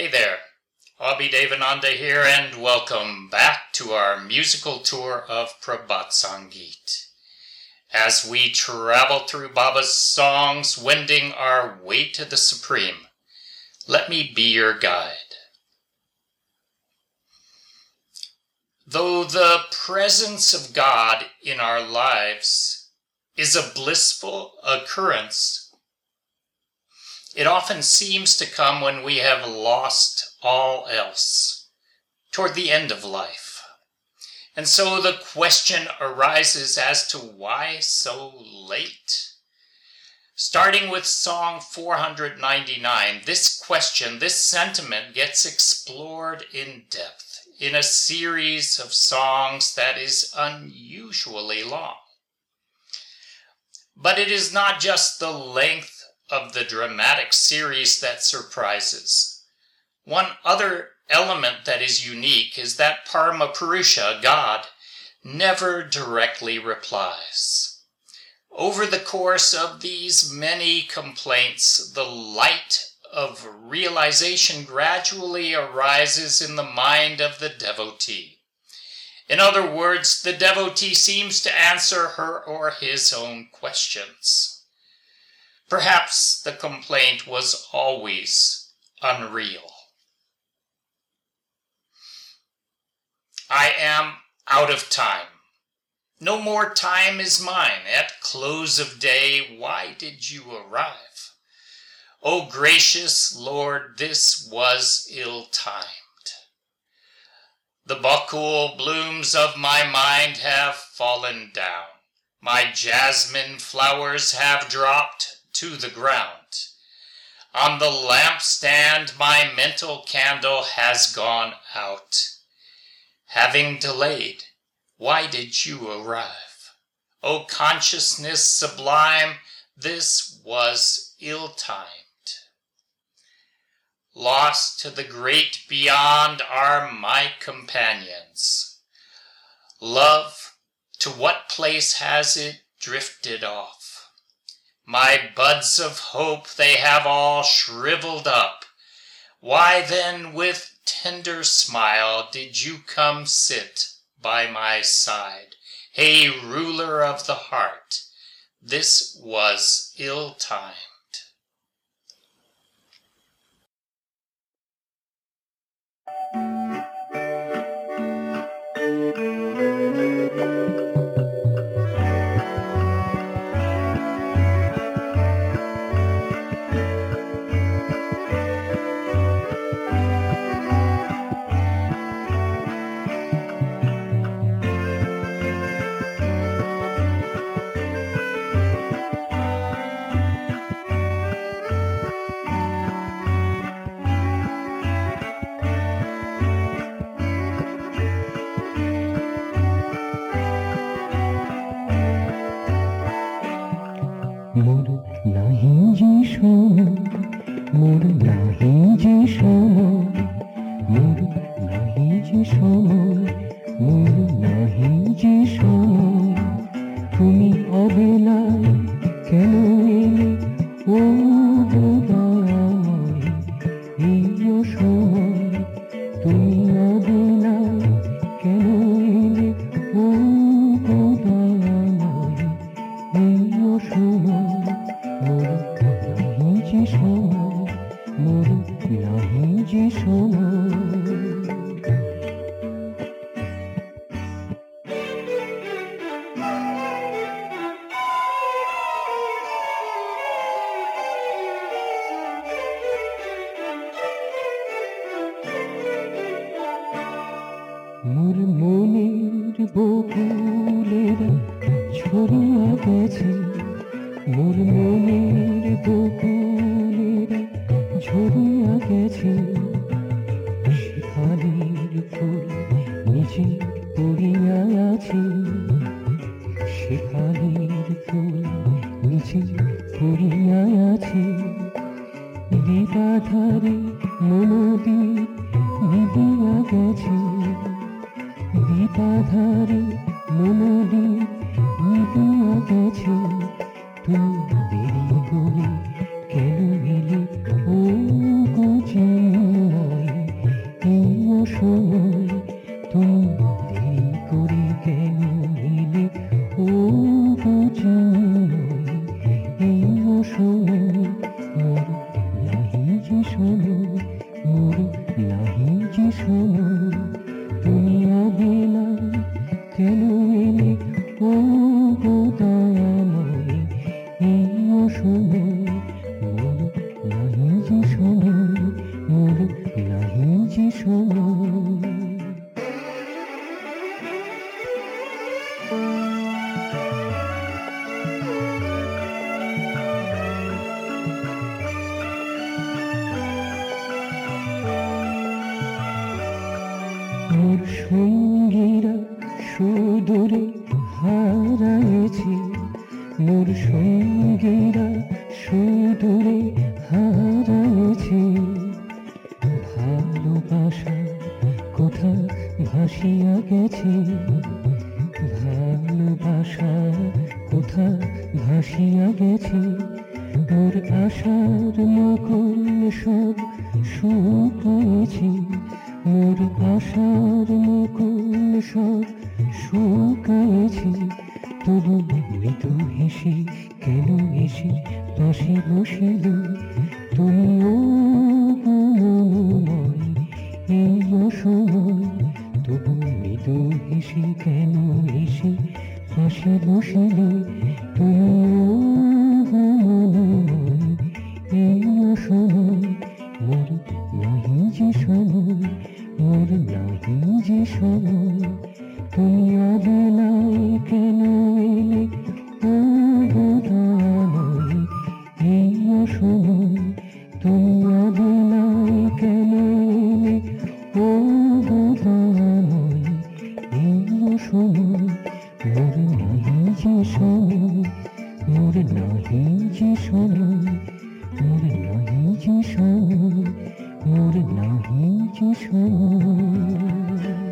Hey there, Abhi Devananda here, and welcome back to our musical tour of Prabhat Sangeet. As we travel through Baba's songs, wending our way to the Supreme, let me be your guide. Though the presence of God in our lives is a blissful occurrence, it often seems to come when we have lost all else, toward the end of life. And so the question arises as to why so late? Starting with Song 499, this question, this sentiment gets explored in depth in a series of songs that is unusually long. But it is not just the length of the dramatic series that surprises. One other element that is unique is that Parama Purusha, God, never directly replies. Over the course of these many complaints, the light of realization gradually arises in the mind of the devotee. In other words, the devotee seems to answer her or his own questions. Perhaps the complaint was always unreal. I am out of time. No more time is mine. At close of day, why did you arrive? O gracious Lord, this was ill timed. The bakul blooms of my mind have fallen down. My jasmine flowers have dropped to the ground. On the lampstand, my mental candle has gone out. Having delayed, why did you arrive? O consciousness sublime, this was ill timed. Lost to the great beyond are my companions. Love, to what place has it drifted off? My buds of hope they have all shriveled up. Why then with tender smile did you come sit by my side? Hey, ruler of the heart, this was ill time. মোর নাহি যে সোনা মোর নাহি যে সোনা মোর নাহি যে সোনা মোর নাহি যে সোনা বকুলের ছড়িয়ে গেছে মোর মনের বকুলের ঝরিয়া গেছে। সেখানের ফুল নিজে পড়িয়া আছে। গীতাধারী মনরি নিপিয়াতেছ তুমি দেরি করে ও কুচিময় প্রিয় সময় করে কেন ও কুচিময় প্রিয় সময় মোর নাহি যে সময় মোর মোর সঙ্গীরা সুদূরে হারাইছে। মোর সঙ্গীরা সুদূরে হারাইছে। ভালোবাসা কোথা ভাসিয়া গেছে। ভালোবাসা কোথা ভাসিয়া গেছে। মোর আশার মুকুল সব শুকিয়েছে। মোর আশার মুকুল সব শুকায়েছে তবু মৃদু হেসে কেন হেসে পাশে বসিল? তুমি ও যে শোনো মোর নাহি যে শোনো মোর নাহি যে শোনো মোর নাহি যে সময়